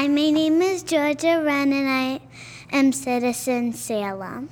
Hi, my name is Georgia Wren, and I am Citizen Salem.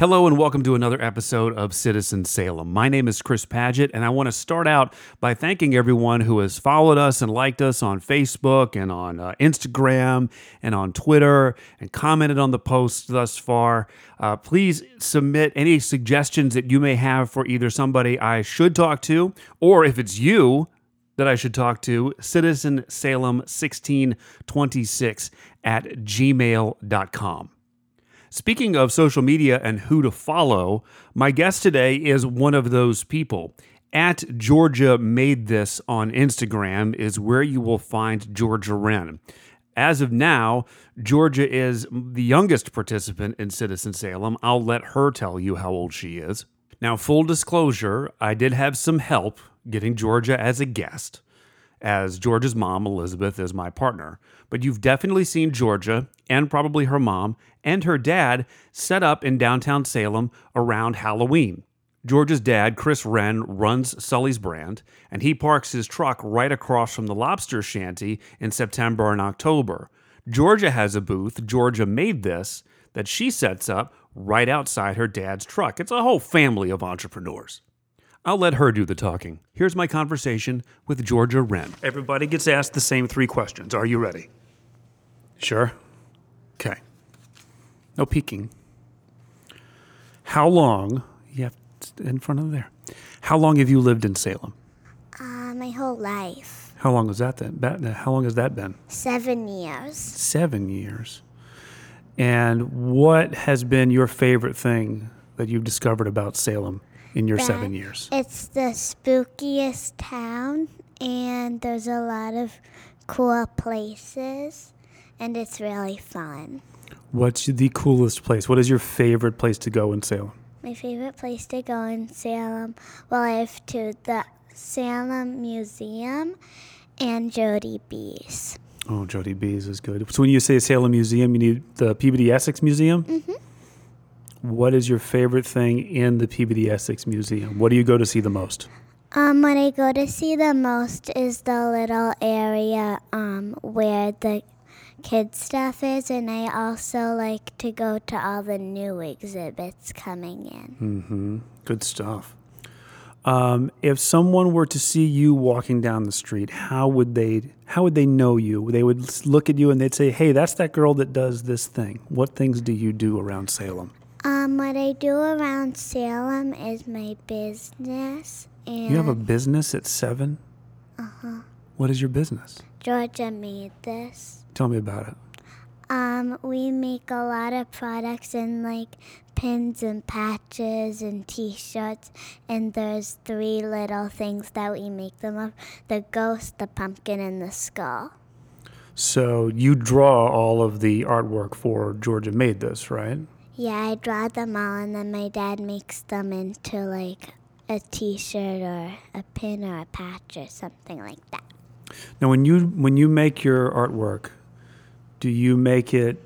Hello and welcome to another episode of Citizen Salem. My name is Chris Paget, and I want to start out by thanking everyone who has followed us and liked us on Facebook and on uh, Instagram and on Twitter and commented on the posts thus far. Uh, please submit any suggestions that you may have for either somebody I should talk to, or if it's you, that I should talk to, Citizen Salem 1626 at gmail.com. Speaking of social media and who to follow, my guest today is one of those people. At Georgia Made This on Instagram is where you will find Georgia Wren. As of now, Georgia is the youngest participant in Citizen Salem. I'll let her tell you how old she is. Now, full disclosure, I did have some help getting Georgia as a guest as Georgia's mom, Elizabeth, is my partner. But you've definitely seen Georgia and probably her mom and her dad set up in downtown Salem around Halloween. Georgia's dad, Chris Wren, runs Sully's brand, and he parks his truck right across from the lobster shanty in September and October. Georgia has a booth, Georgia made this, that she sets up right outside her dad's truck. It's a whole family of entrepreneurs. I'll let her do the talking. Here's my conversation with Georgia Wren. Everybody gets asked the same three questions. Are you ready? Sure. Okay. No peeking. How long, you have in front of there, how long have you lived in Salem? Uh, my whole life. How long has that then? That- How long has that been? Seven years. Seven years. And what has been your favorite thing that you've discovered about Salem in your seven years? It's the spookiest town, and there's a lot of cool places, and it's really fun. What's the coolest place? What is your favorite place to go in Salem? My favorite place to go in Salem, well, I have to the Salem Museum and Jody Bee's. Oh, Jody Bee's is good. So when you say Salem Museum, you need the Peabody Essex Museum? Mm-hmm. What is your favorite thing in the Peabody Essex Museum? What do you go to see the most? Um, what I go to see the most is the little area um, where the kid stuff is, and I also like to go to all the new exhibits coming in. Mm-hmm. Good stuff. Um, if someone were to see you walking down the street, how would they how would they know you? They would look at you and they'd say, "Hey, that's that girl that does this thing." What things do you do around Salem? Um, what I do around Salem is my business, and You have a business at 7? uh-huh. What is your business? Georgia made this. Tell me about it. Um, we make a lot of products and like pins and patches and t-shirts and there's three little things that we make them of the ghost the pumpkin and the skull So you draw all of the artwork for Georgia Made This, right? Yeah i draw them all and then my dad makes them into like a t-shirt or a pin or a patch or something like that Now, when you when you make your artwork, do you make it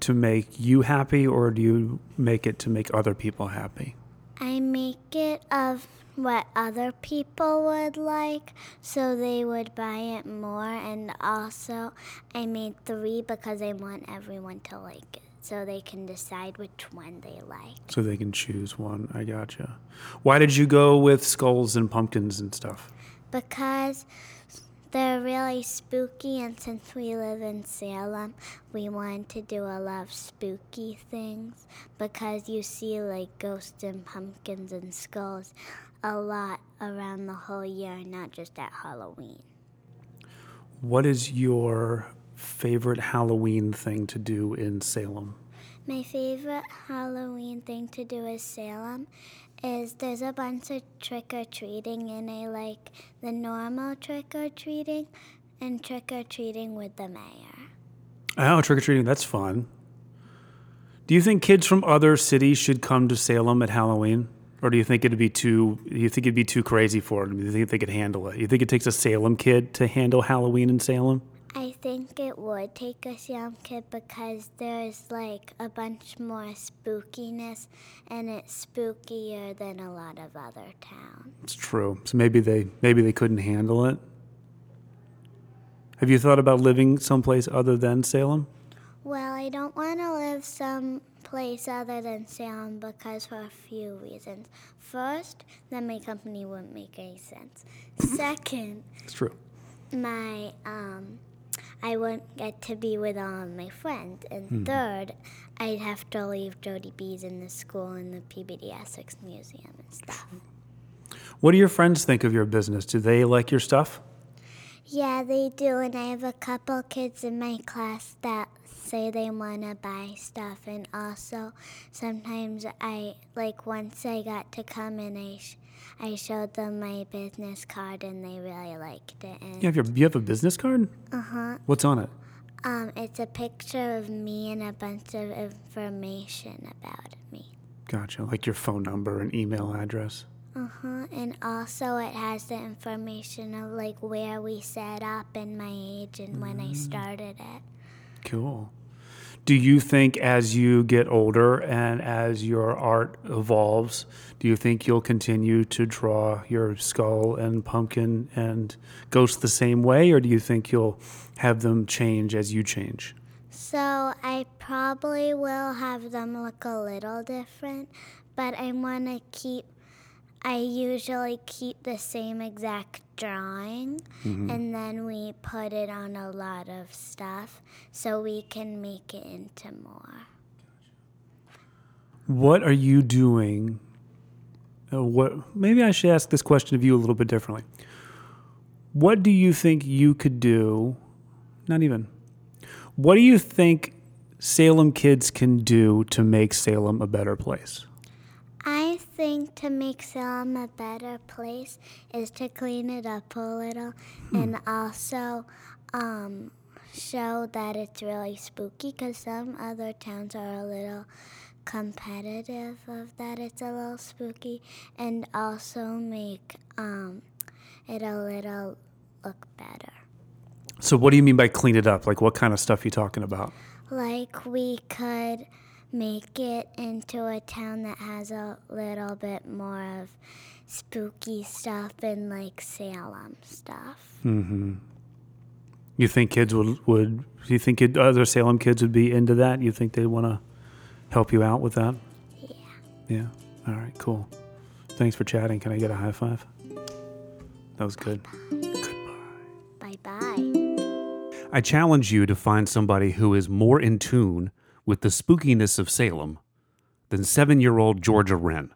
to make you happy, or do you make it to make other people happy? I make it of what other people would like so they would buy it more and also I made 3 because I want everyone to like it so they can decide which one they like. So they can choose one. I gotcha. Why did you go with skulls and pumpkins and stuff? Because they're really spooky and since we live in Salem, we wanted to do a lot of spooky things because you see like ghosts and pumpkins and skulls a lot around the whole year, not just at Halloween. What is your favorite Halloween thing to do in Salem? My favorite Halloween thing to do in Salem is there's a bunch of trick or treating, and I like the normal trick or treating and trick or treating with the mayor. Oh, trick or treating, that's fun. Do you think kids from other cities should come to Salem at Halloween? Or do you think it'd be too you think it'd be too crazy for them? Do you think they could handle it? You think it takes a Salem kid to handle Halloween in Salem? I think it would take a Salem kid because there's like a bunch more spookiness and it's spookier than a lot of other towns. It's true. So maybe they maybe they couldn't handle it. Have you thought about living someplace other than Salem? Well, I don't want to live someplace other than Salem because for a few reasons. First, then my company wouldn't make any sense. Second, It's true. my um I wouldn't get to be with all of my friends. And Hmm. third, I'd have to leave Jody B's in the school and the Peabody Essex Museum and stuff. What do your friends think of your business? Do they like your stuff? Yeah, they do, and I have a couple kids in my class that say they want to buy stuff, and also sometimes I like once I got to come and I sh- I showed them my business card and they really liked it. And You have your you have a business card? uh huh. What's on it? Um, it's a picture of me and a bunch of information about me. Gotcha. Like your phone number and email address. Uh huh. And also, it has the information of like where we set up and my age and when I started it. Cool. Do you think as you get older and as your art evolves, do you think you'll continue to draw your skull and pumpkin and ghost the same way, or do you think you'll have them change as you change? So I probably will have them look a little different, but I want to keep. I usually keep the same exact drawing, and then we put it on a lot of stuff so we can make it into more. What are you doing? uh, what maybe I should ask this question of you a little bit differently. What do you think you could do? Not even. What do you think Salem kids can do to make Salem a better place? I think to make Salem a better place is to clean it up a little and also um, show that it's really spooky because some other towns are a little competitive of that it's a little spooky and also make um, it a little look better. So, what do you mean by clean it up? Like, what kind of stuff are you talking about? Like we could make it into a town that has a little bit more of spooky stuff and like Salem stuff. Mm-hmm. You think kids would would? Do you think kid, other Salem kids would be into that? You think they'd want to help you out with that? Yeah. Yeah. All right. Cool. Thanks for chatting. Can I get a high five? That was good. Goodbye. Bye bye. I challenge you to find somebody who is more in tune with the spookiness of Salem than seven year old Georgia Wren.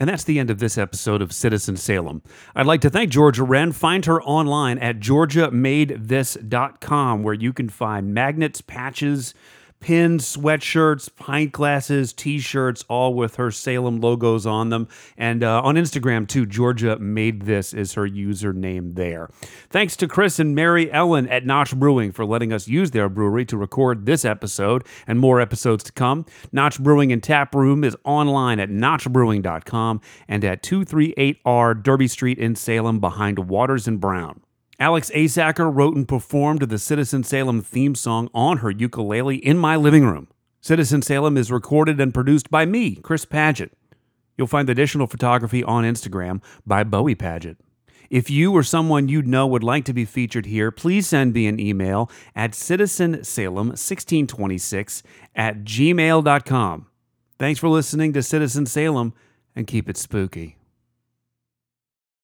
And that's the end of this episode of Citizen Salem. I'd like to thank Georgia Wren. Find her online at georgiamadethis.com, where you can find magnets, patches, pins, sweatshirts, pint glasses, t shirts, all with her Salem logos on them. And uh, on Instagram, too, Georgia Made This is her username there. Thanks to Chris and Mary Ellen at Notch Brewing for letting us use their brewery to record this episode and more episodes to come. Notch Brewing and Tap Room is online at notchbrewing.com and at 238R Derby Street in Salem behind Waters and Brown. Alex Asacker wrote and performed the Citizen Salem theme song on her ukulele in my living room. Citizen Salem is recorded and produced by me, Chris Paget. You'll find additional photography on Instagram by Bowie Paget. If you or someone you know would like to be featured here, please send me an email at citizensalem1626 at gmail.com. Thanks for listening to Citizen Salem and keep it spooky.